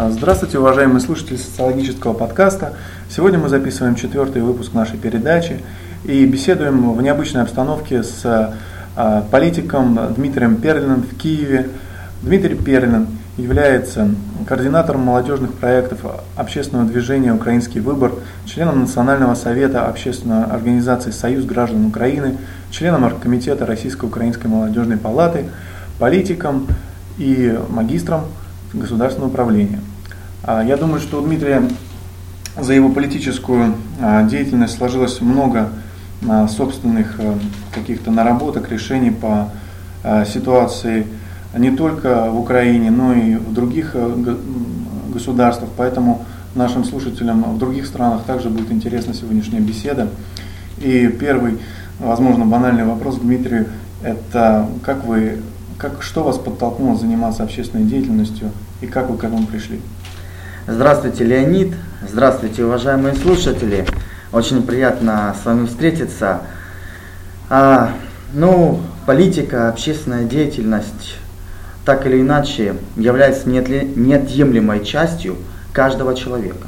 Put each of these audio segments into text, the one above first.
А, здравствуйте, уважаемые слушатели социологического подкаста. Сегодня мы записываем четвертый выпуск нашей передачи и беседуем в необычной обстановке с а, политиком Дмитрием Перлиным в Киеве. Дмитрий Перлин является координатором молодежных проектов общественного движения «Украинский выбор», членом Национального совета общественной организации «Союз граждан Украины», членом Оргкомитета Российско-Украинской молодежной палаты, политиком и магистром государственного управления. А, я думаю, что у Дмитрия за его политическую а, деятельность сложилось много а, собственных каких-то наработок, решений по ситуации не только в Украине, но и в других государствах. Поэтому нашим слушателям в других странах также будет интересна сегодняшняя беседа. И первый, возможно, банальный вопрос Дмитрию – это как вы как, что вас подтолкнуло заниматься общественной деятельностью и как вы к этому пришли? Здравствуйте, Леонид. Здравствуйте, уважаемые слушатели. Очень приятно с вами встретиться. А, ну, политика, общественная деятельность так или иначе является неотъемлемой частью каждого человека.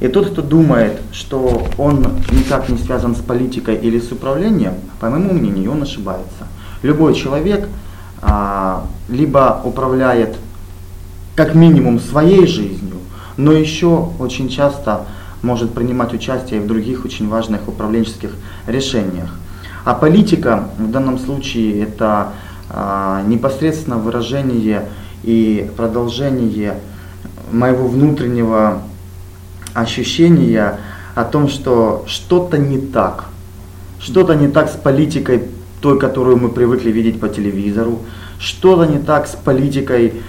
И тот, кто думает, что он никак не связан с политикой или с управлением, по моему мнению, он ошибается. Любой человек – а, либо управляет как минимум своей жизнью, но еще очень часто может принимать участие в других очень важных управленческих решениях. А политика в данном случае это а, непосредственно выражение и продолжение моего внутреннего ощущения о том, что что-то не так. Что-то не так с политикой той, которую мы привыкли видеть по телевизору, что-то не так с политикой,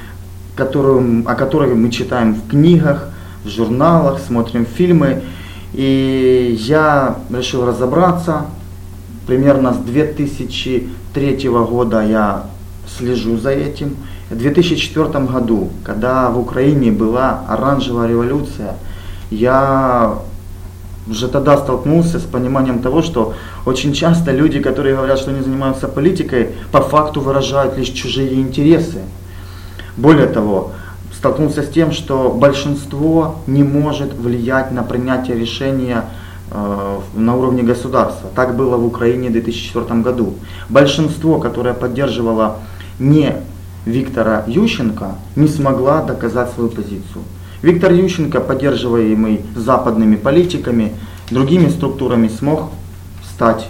которую, о которой мы читаем в книгах, в журналах, смотрим фильмы. И я решил разобраться. Примерно с 2003 года я слежу за этим. В 2004 году, когда в Украине была оранжевая революция, я уже тогда столкнулся с пониманием того, что очень часто люди, которые говорят, что они занимаются политикой, по факту выражают лишь чужие интересы. Более того, столкнулся с тем, что большинство не может влиять на принятие решения э, на уровне государства. Так было в Украине в 2004 году. Большинство, которое поддерживало не Виктора Ющенко, не смогла доказать свою позицию. Виктор Ющенко, поддерживаемый западными политиками, другими структурами, смог стать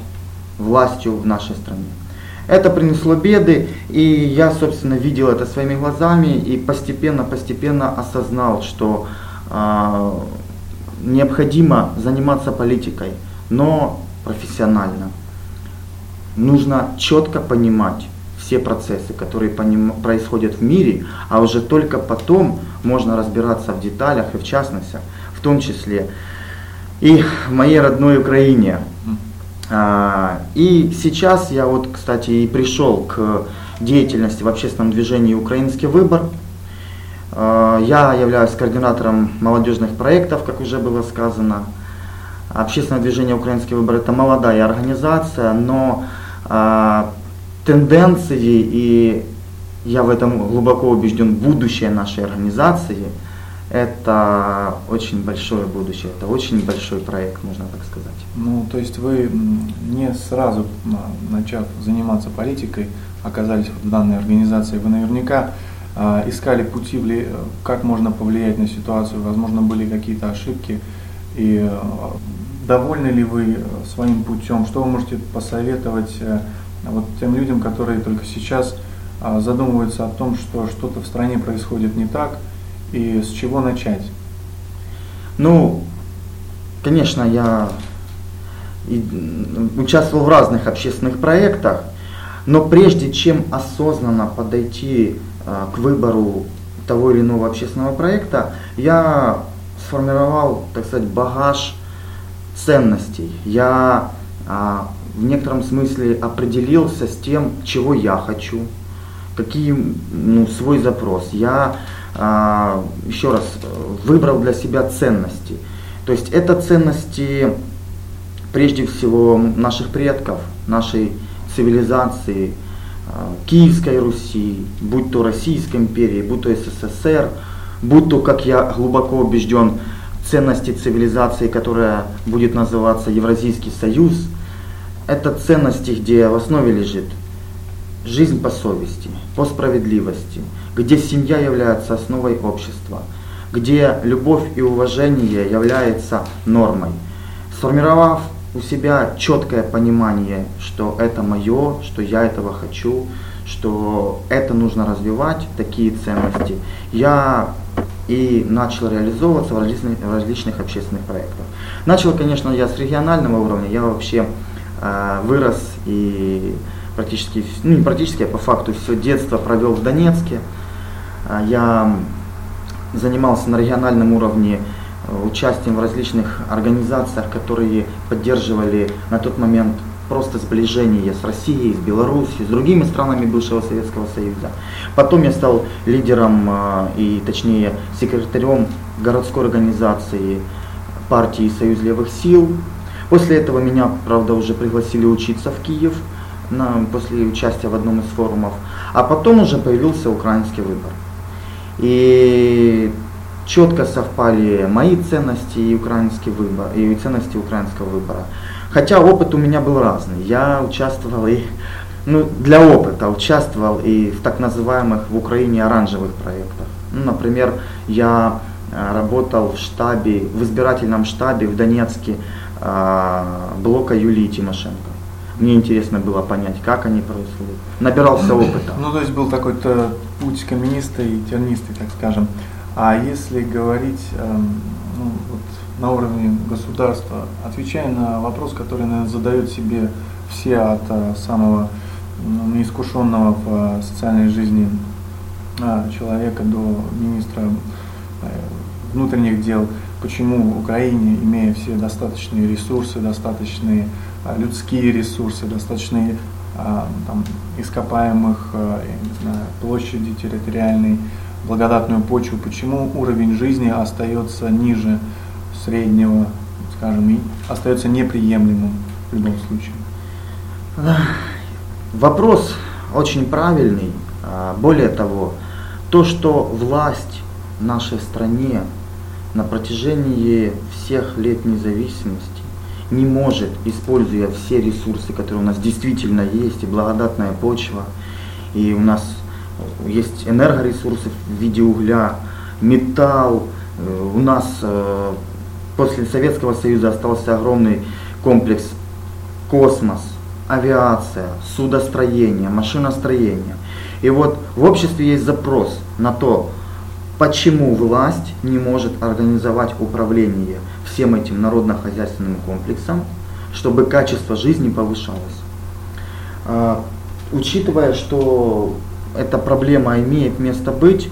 властью в нашей стране. Это принесло беды, и я, собственно, видел это своими глазами и постепенно-постепенно осознал, что э, необходимо заниматься политикой, но профессионально. Нужно четко понимать, все процессы, которые происходят в мире, а уже только потом можно разбираться в деталях и в частности, в том числе и в моей родной Украине. А, и сейчас я вот, кстати, и пришел к деятельности в общественном движении «Украинский выбор». А, я являюсь координатором молодежных проектов, как уже было сказано. Общественное движение «Украинский выбор» – это молодая организация, но а, тенденции и я в этом глубоко убежден, будущее нашей организации – это очень большое будущее, это очень большой проект, можно так сказать. Ну, то есть вы не сразу, начав заниматься политикой, оказались в данной организации, вы наверняка э, искали пути, как можно повлиять на ситуацию, возможно, были какие-то ошибки, и э, довольны ли вы своим путем, что вы можете посоветовать э, вот тем людям, которые только сейчас а, задумываются о том, что что-то в стране происходит не так, и с чего начать? Ну, конечно, я участвовал в разных общественных проектах, но прежде чем осознанно подойти а, к выбору того или иного общественного проекта, я сформировал, так сказать, багаж ценностей. Я а, в некотором смысле определился с тем, чего я хочу, какие ну, свой запрос. Я еще раз выбрал для себя ценности. То есть это ценности прежде всего наших предков, нашей цивилизации, а, Киевской Руси, будь то Российской империи, будь то СССР, будь то, как я глубоко убежден, ценности цивилизации, которая будет называться Евразийский союз, это ценности, где в основе лежит жизнь по совести, по справедливости, где семья является основой общества, где любовь и уважение является нормой. Сформировав у себя четкое понимание, что это мое, что я этого хочу, что это нужно развивать, такие ценности, я и начал реализовываться в различных, в различных общественных проектах. Начал, конечно, я с регионального уровня, я вообще э, вырос и практически, ну не практически, а по факту все детство провел в Донецке. Э, я занимался на региональном уровне э, участием в различных организациях, которые поддерживали на тот момент просто сближение с Россией, с Белоруссией, с другими странами бывшего Советского Союза. Потом я стал лидером э, и, точнее, секретарем городской организации партии Союз левых сил. После этого меня, правда, уже пригласили учиться в Киев на, после участия в одном из форумов. А потом уже появился украинский выбор. И четко совпали мои ценности и украинский выбор, и ценности украинского выбора. Хотя опыт у меня был разный. Я участвовал и ну, для опыта участвовал и в так называемых в Украине оранжевых проектах. Ну, например, я э, работал в штабе, в избирательном штабе в Донецке э, блока Юлии Тимошенко. Мне интересно было понять, как они происходят. Набирался опыта. Ну, то есть был такой-то путь коммуниста и тернисты, так скажем. А если говорить эм, ну, вот на уровне государства, отвечая на вопрос, который, наверное, задают себе все от э, самого ну, неискушенного в э, социальной жизни а, человека до министра э, внутренних дел, почему Украине, имея все достаточные ресурсы, достаточные людские ресурсы, достаточные там, ископаемых я не знаю, площади территориальной, благодатную почву, почему уровень жизни остается ниже среднего, скажем, и остается неприемлемым в любом случае? Вопрос очень правильный. А, более того, то, что власть в нашей стране на протяжении всех лет независимости не может, используя все ресурсы, которые у нас действительно есть, и благодатная почва, и у нас есть энергоресурсы в виде угля, металл, э, у нас э, после Советского Союза остался огромный комплекс космос, авиация, судостроение, машиностроение. И вот в обществе есть запрос на то, почему власть не может организовать управление всем этим народно-хозяйственным комплексом, чтобы качество жизни повышалось. А, учитывая, что эта проблема имеет место быть,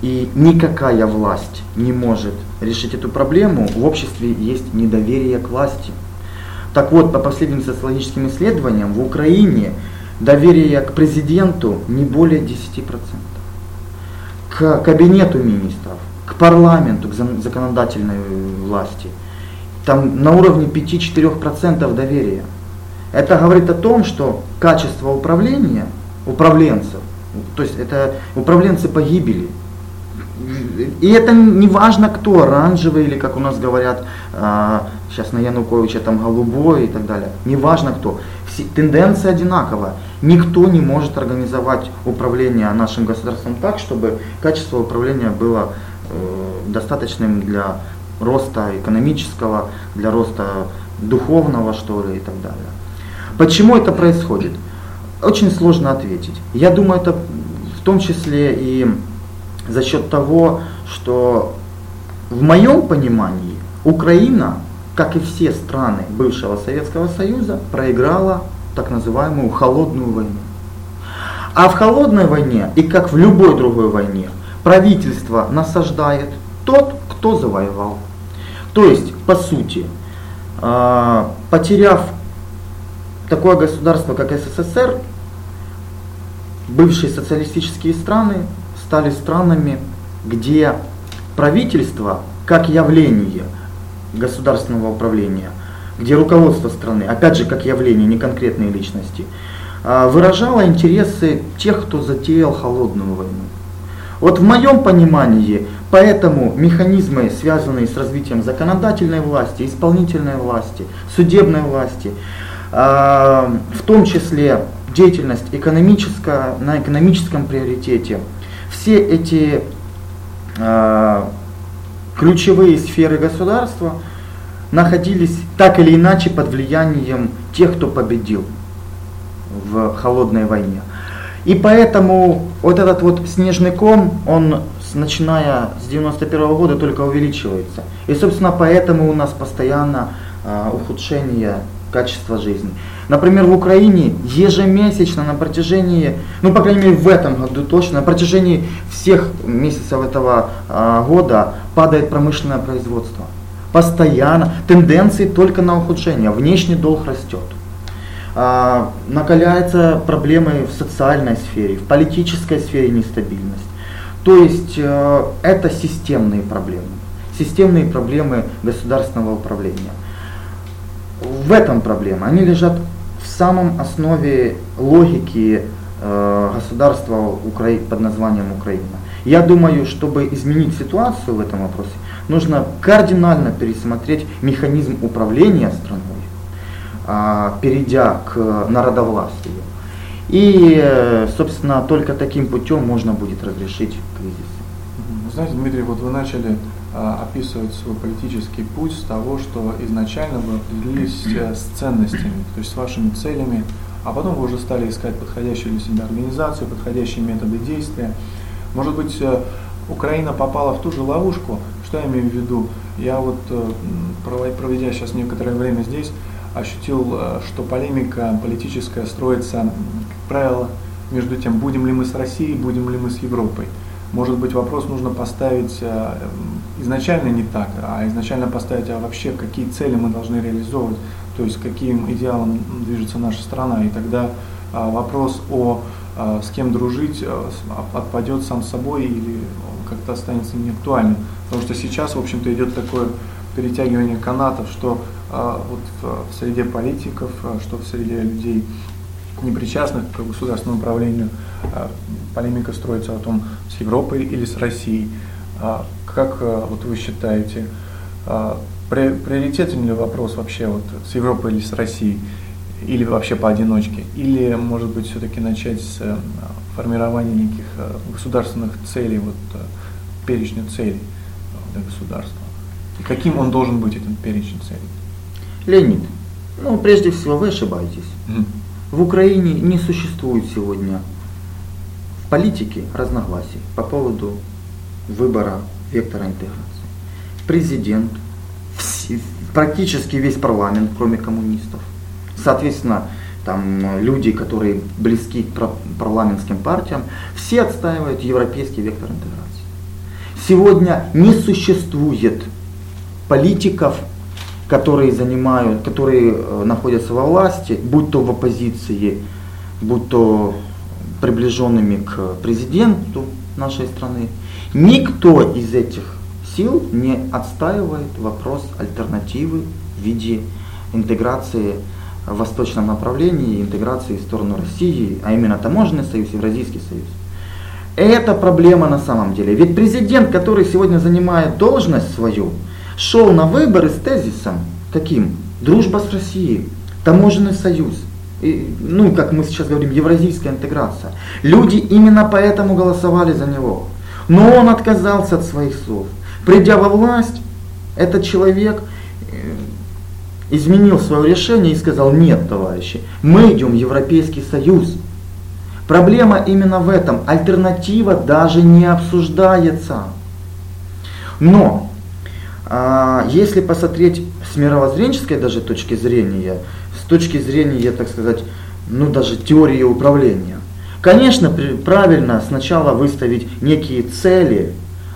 и никакая власть не может решить эту проблему, в обществе есть недоверие к власти. Так вот, по последним социологическим исследованиям, в Украине доверие к президенту не более 10%. К кабинету министров, к парламенту, к законодательной власти, там на уровне 5-4% доверия. Это говорит о том, что качество управления, управленцев, то есть это управленцы погибели, и это не важно кто, оранжевый или, как у нас говорят, а, сейчас на Януковича там голубой и так далее. Не важно кто. Тенденция одинакова. Никто не может организовать управление нашим государством так, чтобы качество управления было э, достаточным для роста экономического, для роста духовного, что ли, и так далее. Почему это происходит? Очень сложно ответить. Я думаю, это в том числе и за счет того, что в моем понимании Украина, как и все страны бывшего Советского Союза, проиграла так называемую холодную войну. А в холодной войне, и как в любой другой войне, правительство насаждает тот, кто завоевал. То есть, по сути, а, потеряв такое государство, как СССР, бывшие социалистические страны стали странами, где правительство как явление государственного управления, где руководство страны, опять же как явление, не конкретные личности, а, выражало интересы тех, кто затеял холодную войну. Вот в моем понимании, поэтому механизмы, связанные с развитием законодательной власти, исполнительной власти, судебной власти, а, в том числе деятельность экономическая, на экономическом приоритете, все эти а, ключевые сферы государства находились так или иначе под влиянием тех, кто победил в холодной войне. И поэтому вот этот вот снежный ком, он начиная с 91 -го года только увеличивается. И, собственно, поэтому у нас постоянно э, ухудшение качества жизни. Например, в Украине ежемесячно на протяжении, ну, по крайней мере, в этом году точно, на протяжении всех месяцев этого э, года падает промышленное производство. Постоянно. Тенденции только на ухудшение. Внешний долг растет. А, накаляются проблемы в социальной сфере, в политической сфере нестабильность. То есть э, это системные проблемы, системные проблемы государственного управления. В этом проблема. Они лежат самом основе логики э, государства под названием Украина. Я думаю, чтобы изменить ситуацию в этом вопросе, нужно кардинально пересмотреть механизм управления страной а, перейдя к народовластию. И, собственно, только таким путем можно будет разрешить кризис. Знаете, Дмитрий, вот вы начали а, описывать свой политический путь с того, что изначально вы определились э, с ценностями, то есть с вашими целями, а потом вы уже стали искать подходящую для себя организацию, подходящие методы действия. Может быть, э, Украина попала в ту же ловушку, что я имею в виду? Я вот, э, проведя сейчас некоторое время здесь, ощутил, что полемика политическая строится, как правило, между тем, будем ли мы с Россией, будем ли мы с Европой. Может быть, вопрос нужно поставить э, изначально не так, а изначально поставить, а вообще какие цели мы должны реализовывать, то есть каким идеалом движется наша страна. И тогда э, вопрос о с кем дружить отпадет сам собой или как-то останется неактуальным. Потому что сейчас, в общем-то, идет такое перетягивание канатов, что а, вот в, среде политиков, а, что в среде людей непричастных к государственному управлению, а, полемика строится о том, с Европой или с Россией. А, как а, вот вы считаете, а, приоритетен ли вопрос вообще вот с Европой или с Россией, или вообще поодиночке, или, может быть, все-таки начать с а, формирования неких а, государственных целей, вот перечня целей для государства? И каким он должен быть, этот перечень целей? Леонид, ну, прежде всего, вы ошибаетесь. Mm. В Украине не существует сегодня в политике разногласий по поводу выбора вектора интеграции. Президент, практически весь парламент, кроме коммунистов. Соответственно, там люди, которые близки к парламентским партиям, все отстаивают европейский вектор интеграции. Сегодня не существует политиков, которые занимают, которые э, находятся во власти, будь то в оппозиции, будь то приближенными к президенту нашей страны, никто из этих сил не отстаивает вопрос альтернативы в виде интеграции в восточном направлении, интеграции в сторону России, а именно таможенный союз, Евразийский союз. Это проблема на самом деле. Ведь президент, который сегодня занимает должность свою, шел на выборы с тезисом каким? Дружба с Россией, таможенный союз, ну, как мы сейчас говорим, евразийская интеграция. Люди именно поэтому голосовали за него. Но он отказался от своих слов. Придя во власть, этот человек э, изменил свое решение и сказал, нет, товарищи, мы идем в Европейский Союз. Проблема именно в этом. Альтернатива даже не обсуждается. Но а, если посмотреть с мировоззренческой даже точки зрения, с точки зрения, так сказать, ну даже теории управления, конечно, правильно сначала выставить некие цели,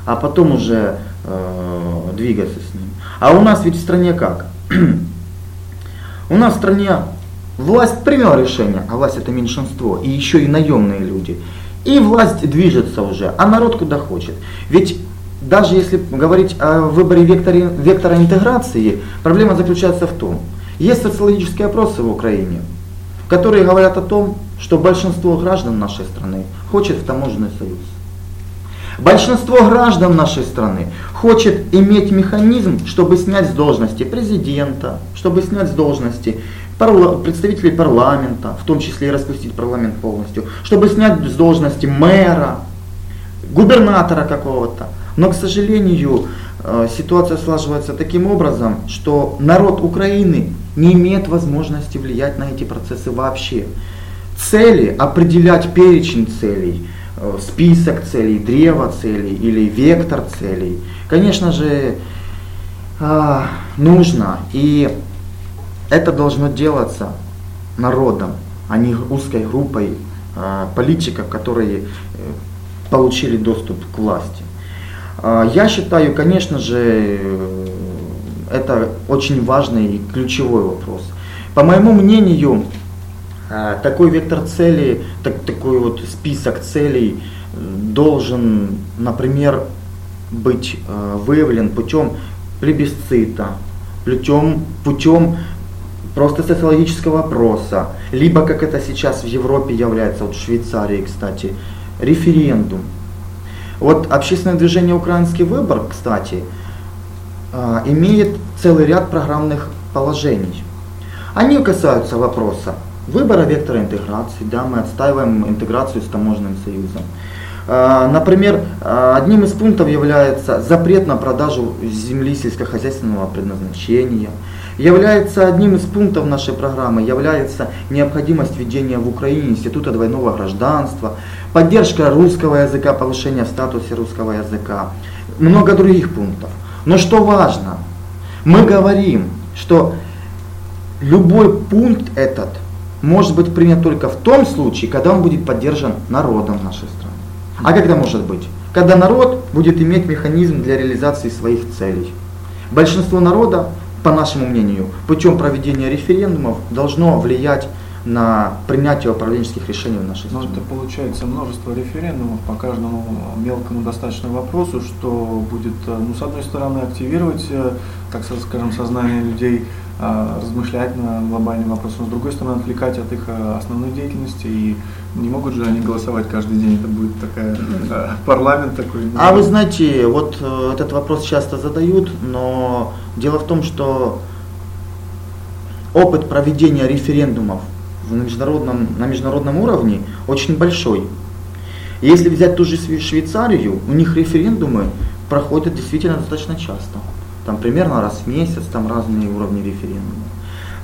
а потом уже э, двигаться с ним. А у нас ведь в стране как? у нас в стране власть приняла решение, а власть это меньшинство, и еще и наемные люди. И власть движется уже, а народ куда хочет. Ведь даже если говорить о выборе векторе, вектора интеграции, проблема заключается в том, есть социологические опросы в Украине, которые говорят о том, что большинство граждан нашей страны хочет в таможенный союз. Большинство граждан нашей страны хочет иметь механизм, чтобы снять с должности президента, чтобы снять с должности представителей парламента, в том числе и распустить парламент полностью, чтобы снять с должности мэра, губернатора какого-то. Но, к сожалению, э, ситуация слаживается таким образом, что народ Украины не имеет возможности влиять на эти процессы вообще. Цели, определять перечень целей, э, список целей, древо целей или вектор целей, конечно же, а, нужно. И это должно делаться народом, а не узкой группой политиков, которые э, получили доступ к власти. А, я считаю, конечно же, это очень важный и ключевой вопрос. По моему мнению, а, такой вектор целей, так, такой вот список целей должен, например, быть а, выявлен путем плебисцита, путем, путем просто социологического опроса, либо как это сейчас в Европе является, вот в Швейцарии, кстати, референдум. Вот общественное движение «Украинский выбор», кстати, а, имеет целый ряд программных положений. Они касаются вопроса выбора вектора интеграции, да, мы отстаиваем интеграцию с таможенным союзом. А, например, а, одним из пунктов является запрет на продажу земли сельскохозяйственного предназначения. Является одним из пунктов нашей программы является необходимость введения в Украине института двойного гражданства, поддержка русского языка, повышение в статусе русского языка, много других пунктов. Но что важно, мы говорим, что любой пункт этот может быть принят только в том случае, когда он будет поддержан народом нашей страны. А когда может быть? Когда народ будет иметь механизм для реализации своих целей. Большинство народа, по нашему мнению, путем проведения референдумов должно влиять на принятие управленческих решений в нашей стране. Но это получается множество референдумов по каждому мелкому достаточно вопросу, что будет, э, ну, с одной стороны, активировать, э, так скажем, сознание людей, размышлять на глобальный вопрос, но с другой стороны, отвлекать от их основной деятельности, и не могут же они голосовать каждый день, это будет такая, парламент такой. А вы знаете, вот этот вопрос часто задают, но дело в том, что опыт проведения референдумов на международном, на международном уровне очень большой. Если взять ту же Швейцарию, у них референдумы проходят действительно достаточно часто. Там примерно раз в месяц, там разные уровни референдума.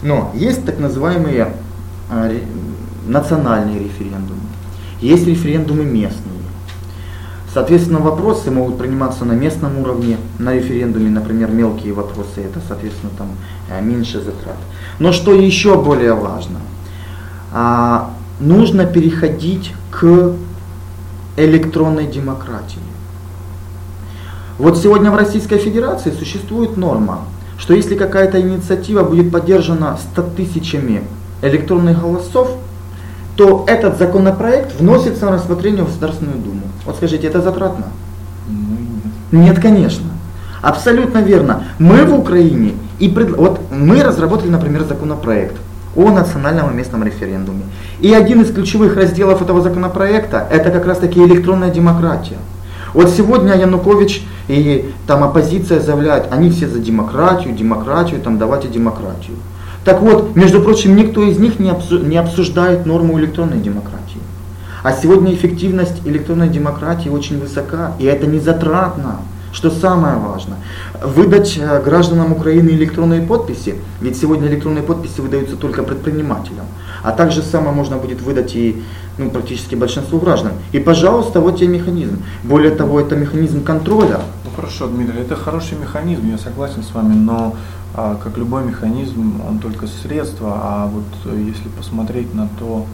Но есть так называемые э, национальные референдумы, есть референдумы местные. Соответственно, вопросы могут приниматься на местном уровне, на референдуме, например, мелкие вопросы, это, соответственно, там э, меньше затрат. Но что еще более важно – а, нужно переходить к электронной демократии. Вот сегодня в Российской Федерации существует норма, что если какая-то инициатива будет поддержана 100 тысячами электронных голосов, то этот законопроект вносится на рассмотрение в Государственную Думу. Вот скажите, это затратно? Ну, нет. нет, конечно. Абсолютно верно. Мы в Украине, и пред... вот мы разработали, например, законопроект о национальном и местном референдуме. И один из ключевых разделов этого законопроекта это как раз таки электронная демократия. Вот сегодня Янукович и там оппозиция заявляют, они все за демократию, демократию, там давайте демократию. Так вот, между прочим, никто из них не обсуждает норму электронной демократии. А сегодня эффективность электронной демократии очень высока, и это не затратно. Что самое важное, выдать э, гражданам Украины электронные подписи, ведь сегодня электронные подписи выдаются только предпринимателям, а также самое можно будет выдать и ну, практически большинству граждан. И, пожалуйста, вот тебе механизм. Более того, это механизм контроля. Ну хорошо, Дмитрий, это хороший механизм, я согласен с вами, но а, как любой механизм, он только средство, а вот э, если посмотреть на то,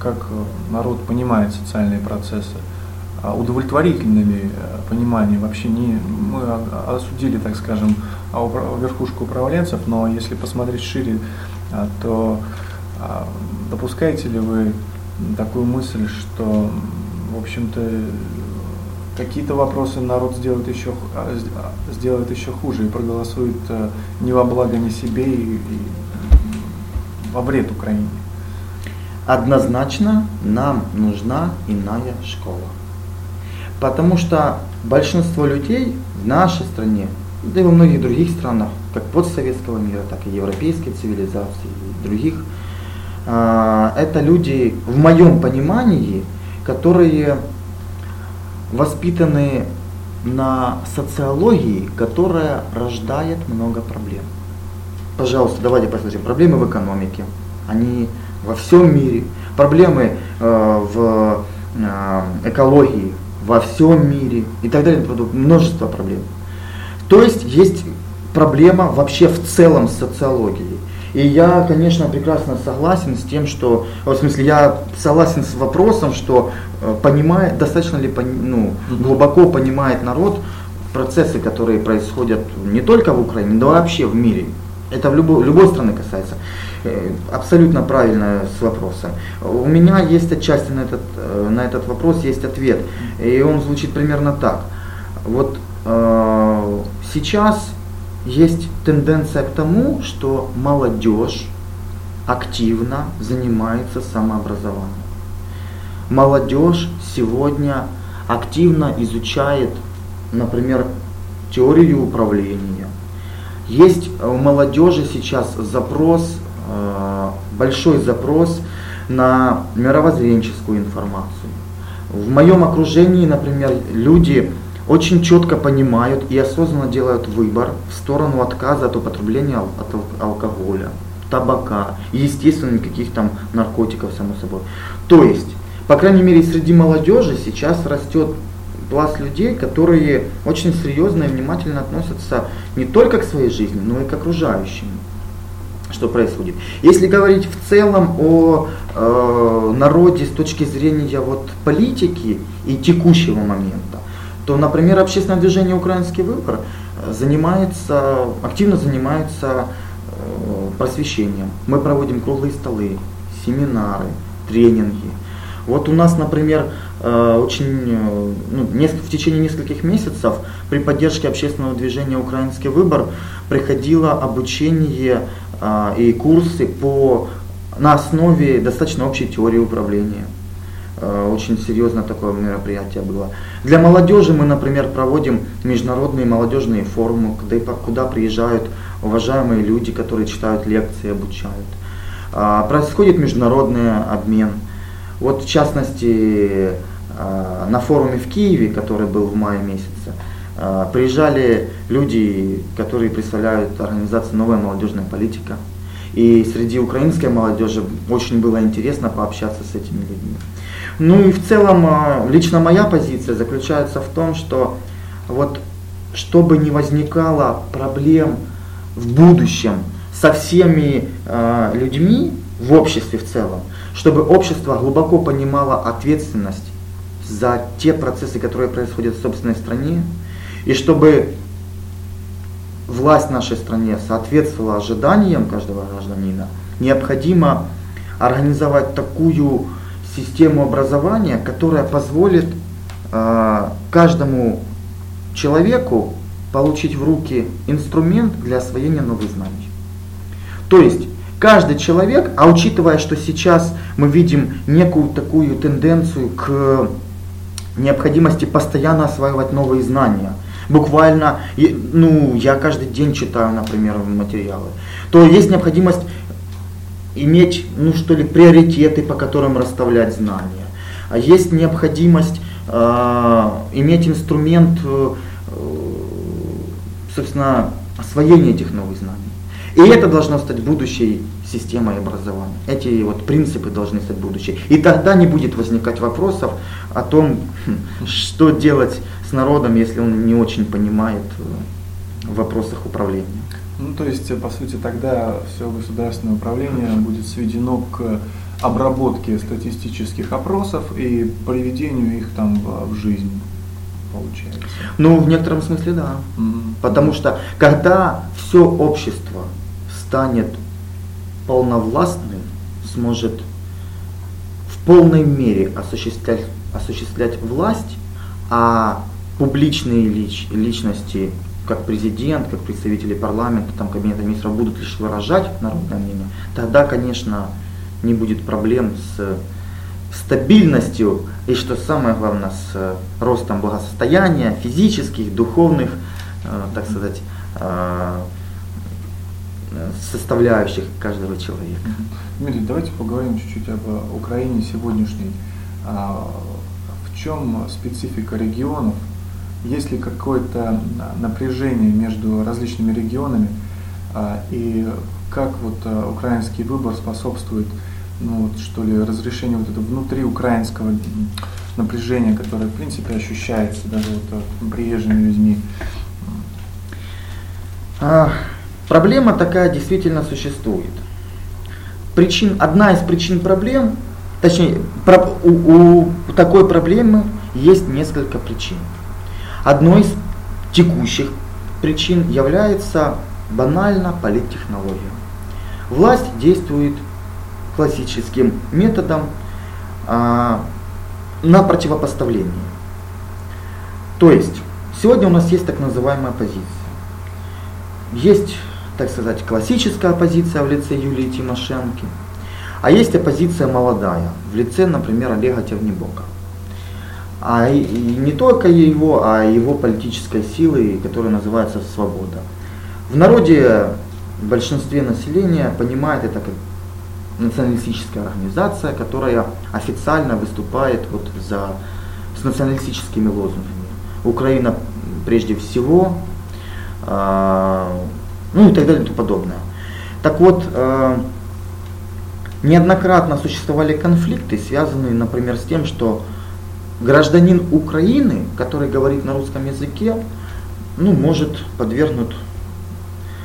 как э, народ понимает социальные процессы, а удовлетворительно ли э, понимание вообще не мы осудили, так скажем, верхушку управленцев, но если посмотреть шире, а, то а, допускаете ли вы такую мысль, что, в общем-то, какие-то вопросы народ сделает еще, сделает еще хуже и проголосует э, не во благо ни себе и, и во вред Украине? Однозначно нам нужна иная школа. Потому что большинство людей в нашей стране, да и во многих других странах, как постсоветского мира, так и европейской цивилизации и других, а, это люди, в моем понимании, которые воспитаны на социологии, которая рождает много проблем. Пожалуйста, давайте посмотрим. Проблемы в экономике, они во всем мире. Проблемы э, в э, экологии во всем мире и так далее. Множество проблем. То есть есть проблема вообще в целом с социологией. И я, конечно, прекрасно согласен с тем, что, в смысле, я согласен с вопросом, что э, понимает, достаточно ли ну, глубоко понимает народ процессы, которые происходят не только в Украине, но вообще в мире. Это в любой, любой страны касается. Э, абсолютно правильно с вопросом. У меня есть отчасти на этот, э, на этот вопрос есть ответ. И он звучит примерно так. Вот э, сейчас есть тенденция к тому, что молодежь активно занимается самообразованием. Молодежь сегодня активно изучает, например, теорию управления. Есть у молодежи сейчас запрос, большой запрос на мировоззренческую информацию. В моем окружении, например, люди очень четко понимают и осознанно делают выбор в сторону отказа от употребления от алкоголя, табака и, естественно, никаких там наркотиков, само собой. То есть, по крайней мере, среди молодежи сейчас растет пласт людей, которые очень серьезно и внимательно относятся не только к своей жизни, но и к окружающим что происходит. Если говорить в целом о э, народе с точки зрения вот, политики и текущего момента, то, например, общественное движение «Украинский выбор» занимается, активно занимается э, просвещением. Мы проводим круглые столы, семинары, тренинги. Вот у нас, например, э, очень, э, ну, в течение нескольких месяцев при поддержке общественного движения «Украинский выбор» приходило обучение и курсы по, на основе достаточно общей теории управления. Э, очень серьезно такое мероприятие было. Для молодежи мы, например, проводим международные молодежные форумы, куда, приезжают уважаемые люди, которые читают лекции, обучают. А, происходит международный обмен. Вот в частности а, на форуме в Киеве, который был в мае месяце, а, приезжали люди, которые представляют организацию «Новая молодежная политика». И среди украинской молодежи очень было интересно пообщаться с этими людьми. Ну и в целом, а, лично моя позиция заключается в том, что вот чтобы не возникало проблем в будущем со всеми э, людьми в обществе в целом, чтобы общество глубоко понимало ответственность за те процессы, которые происходят в собственной стране, и чтобы власть в нашей стране соответствовала ожиданиям каждого гражданина, необходимо организовать такую систему образования, которая позволит э, каждому человеку получить в руки инструмент для освоения новых знаний. То есть каждый человек, а учитывая, что сейчас мы видим некую такую тенденцию к необходимости постоянно осваивать новые знания, буквально, ну, я каждый день читаю, например, материалы, то есть необходимость иметь, ну что ли, приоритеты, по которым расставлять знания. А есть необходимость э, иметь инструмент, э, собственно, освоения этих новых знаний. И это должно стать будущей системой образования. Эти вот принципы должны стать будущей. И тогда не будет возникать вопросов о том, хм, что делать с народом, если он не очень понимает э, в вопросах управления. Ну, то есть, по сути, тогда все государственное управление будет сведено к обработке статистических опросов и приведению их там в, в жизнь, получается. Ну, в некотором смысле, да. Mm-hmm. Потому что, когда все общество станет полновластным, сможет в полной мере осуществлять, осуществлять власть, а публичные лич, личности как президент, как представители парламента, там, кабинета министров будут лишь выражать народное мнение, тогда, конечно, не будет проблем с стабильностью и, что самое главное, с э, ростом благосостояния физических, духовных, э, так сказать, э, составляющих каждого человека. Дмитрий, давайте поговорим чуть-чуть об Украине сегодняшней. А, в чем специфика регионов? Есть ли какое-то напряжение между различными регионами? А, и как вот украинский выбор способствует ну, вот, что ли, разрешение вот этого внутри украинского напряжения, которое, в принципе, ощущается даже вот приезжими людьми? А, проблема такая действительно существует. Причин, одна из причин проблем, точнее, про, у, у такой проблемы есть несколько причин. Одной из текущих причин является банально политтехнология. Власть действует классическим методом а, на противопоставление. То есть, сегодня у нас есть так называемая оппозиция. Есть, так сказать, классическая оппозиция в лице Юлии Тимошенко, а есть оппозиция молодая в лице, например, Олега Тевнебока. А и, и не только его, а его политической силы, которая называется «Свобода». В народе в большинстве населения понимает это как националистическая организация, которая официально выступает вот за, с националистическими лозунгами. Украина прежде всего, э, ну и так далее и тому подобное. Так вот, э, неоднократно существовали конфликты, связанные, например, с тем, что гражданин Украины, который говорит на русском языке, ну, может подвергнут,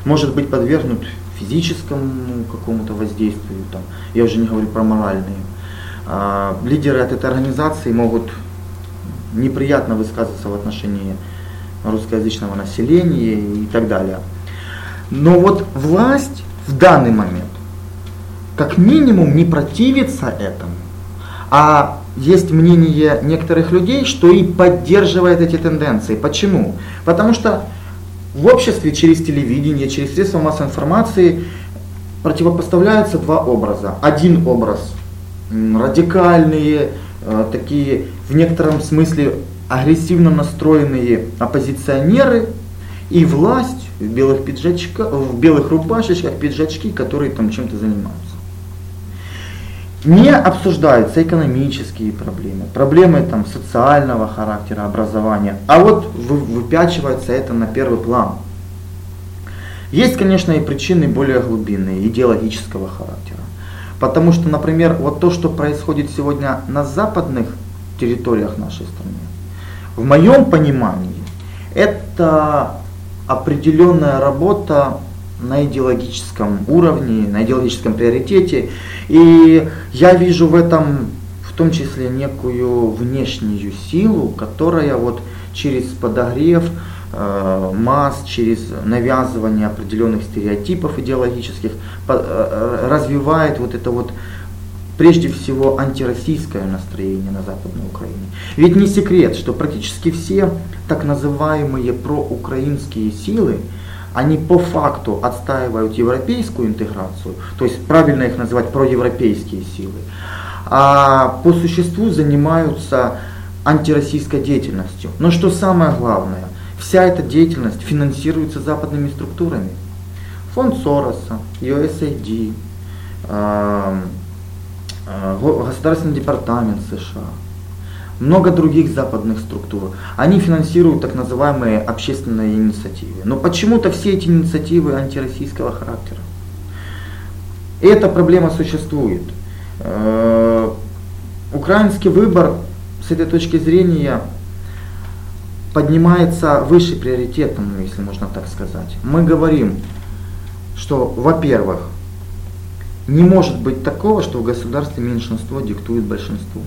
может быть подвергнут физическому какому-то воздействию, там, я уже не говорю про моральные. А, лидеры от этой организации могут неприятно высказываться в отношении русскоязычного населения и так далее. Но вот власть в данный момент как минимум не противится этому, а есть мнение некоторых людей, что и поддерживает эти тенденции. Почему? Потому что в обществе через телевидение, через средства массовой информации противопоставляются два образа. Один образ радикальные, э, такие в некотором смысле агрессивно настроенные оппозиционеры и власть в белых, пиджачках, в белых рубашечках, пиджачки, которые там чем-то занимаются. Не обсуждаются экономические проблемы, проблемы там, социального характера, образования, а вот выпячивается это на первый план. Есть, конечно, и причины более глубинные, идеологического характера. Потому что, например, вот то, что происходит сегодня на западных территориях нашей страны, в моем понимании, это определенная работа на идеологическом уровне, на идеологическом приоритете. И я вижу в этом в том числе некую внешнюю силу, которая вот через подогрев э, масс, через навязывание определенных стереотипов идеологических по, э, развивает вот это вот прежде всего антироссийское настроение на Западной Украине. Ведь не секрет, что практически все так называемые проукраинские силы, они по факту отстаивают европейскую интеграцию, то есть правильно их называть проевропейские силы, а по существу занимаются антироссийской деятельностью. Но что самое главное, вся эта деятельность финансируется западными структурами. Фонд Сороса, USAID, э, э, Государственный департамент США – много других западных структур. Они финансируют так называемые общественные инициативы. Но почему-то все эти инициативы антироссийского характера. Эта проблема существует. Э, украинский выбор с этой точки зрения поднимается выше приоритетом, если можно так сказать. Мы говорим, что, во-первых, не может быть такого, что в государстве меньшинство диктует большинству.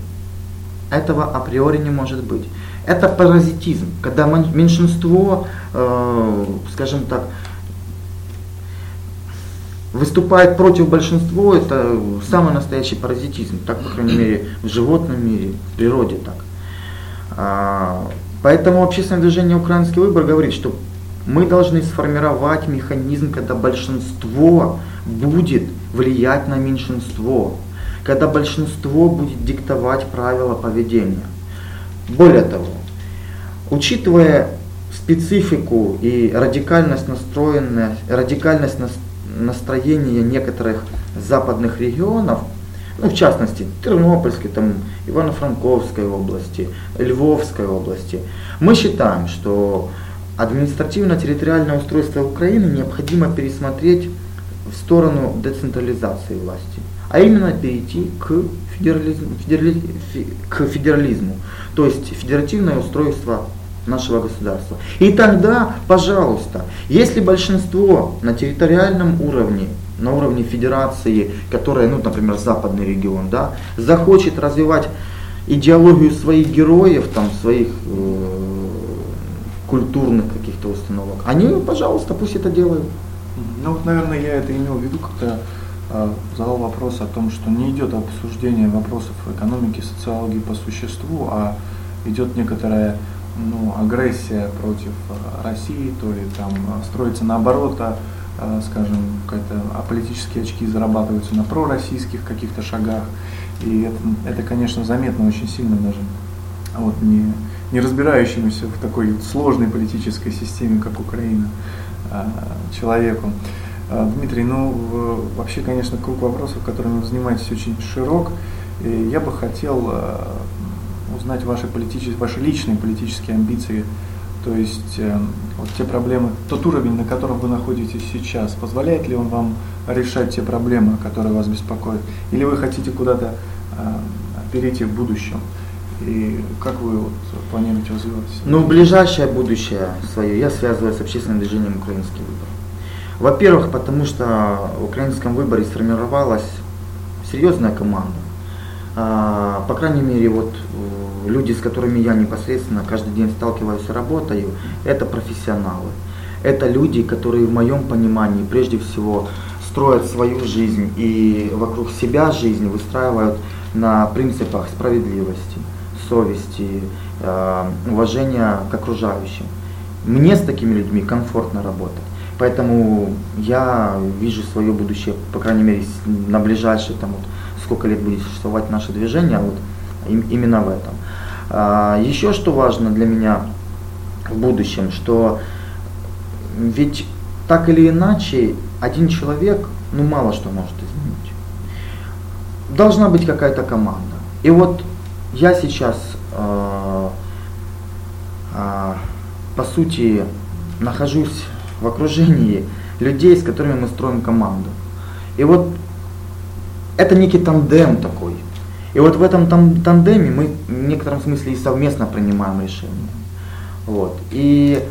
Этого априори не может быть. Это паразитизм, когда меньшинство, э, скажем так, выступает против большинства, это самый настоящий паразитизм, так, по крайней мере, в животном мире, в природе так. А, поэтому общественное движение «Украинский выбор» говорит, что мы должны сформировать механизм, когда большинство будет влиять на меньшинство. Когда большинство будет диктовать правила поведения. Более того, учитывая специфику и радикальность, радикальность настроения некоторых западных регионов, ну, в частности, Тернопольской, там, Ивано-Франковской области, Львовской области, мы считаем, что административно-территориальное устройство Украины необходимо пересмотреть в сторону децентрализации власти, а именно перейти к федерализму, федерали, к федерализму, то есть федеративное устройство нашего государства. И тогда, пожалуйста, если большинство на территориальном уровне, на уровне федерации, которая, ну, например, западный регион, да, захочет развивать идеологию своих героев, там, своих э, культурных каких-то установок, они, пожалуйста, пусть это делают. Ну вот, наверное, я это имел в виду, когда задал вопрос о том, что не идет обсуждение вопросов экономики, социологии по существу, а идет некоторая ну, агрессия против э, России, то ли там э, строится наоборот, а, а скажем, какая-то, а политические очки зарабатываются на пророссийских каких-то шагах. И это, это, конечно, заметно очень сильно даже вот, не, не разбирающемуся в такой сложной политической системе, как Украина, человеку. Дмитрий, ну вообще, конечно, круг вопросов, которыми вы занимаетесь, очень широк. И я бы хотел узнать ваши, политические, ваши личные политические амбиции, то есть э, вот те проблемы, тот уровень, на котором вы находитесь сейчас, позволяет ли он вам решать те проблемы, которые вас беспокоят, или вы хотите куда-то э, перейти в будущем? И как вы вот, планируете развиваться? Ну, ближайшее будущее свое я связываю с общественным движением «Украинский выбор». Во-первых, потому что в украинском выборе сформировалась серьезная команда, а, по крайней мере, вот э, люди, с которыми я непосредственно каждый день сталкиваюсь и работаю, это профессионалы. Это люди, которые в моем понимании прежде всего строят свою жизнь и вокруг себя жизнь выстраивают на принципах справедливости, совести, э, уважения к окружающим. Мне с такими людьми комфортно работать. Поэтому я вижу свое будущее, по крайней мере, на ближайшие там, вот, сколько лет будет существовать наше движение, вот именно в этом. А, еще что важно для меня в будущем, что ведь так или иначе один человек, ну мало что может изменить. Должна быть какая-то команда. И вот я сейчас, э, э, по сути, нахожусь в окружении людей, с которыми мы строим команду. И вот это некий тандем такой. И вот в этом там, тандеме мы в некотором смысле и совместно принимаем решения. Вот. И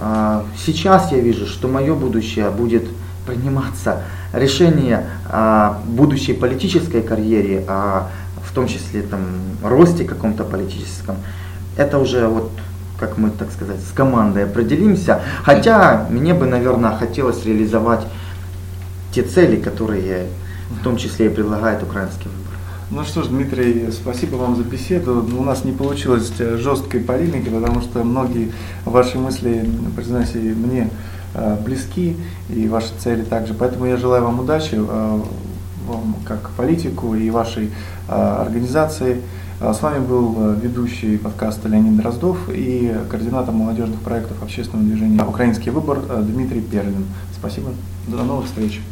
а, сейчас я вижу, что мое будущее будет приниматься решение о будущей политической карьере, а в том числе там росте каком-то политическом. Это уже вот как мы, так сказать, с командой определимся. Хотя мне бы, наверное, хотелось реализовать те цели, которые в том числе и предлагает украинский выбор. Ну что ж, Дмитрий, спасибо вам за беседу. У нас не получилось э, жесткой полемики, потому что многие ваши мысли, признаюсь, мне э, близки, и ваши цели также. Поэтому я желаю вам удачи, э, вам как политику и вашей организации. С вами был ведущий подкаста Леонид Дроздов и координатор молодежных проектов общественного движения «Украинский выбор» Дмитрий Перлин. Спасибо. До новых встреч.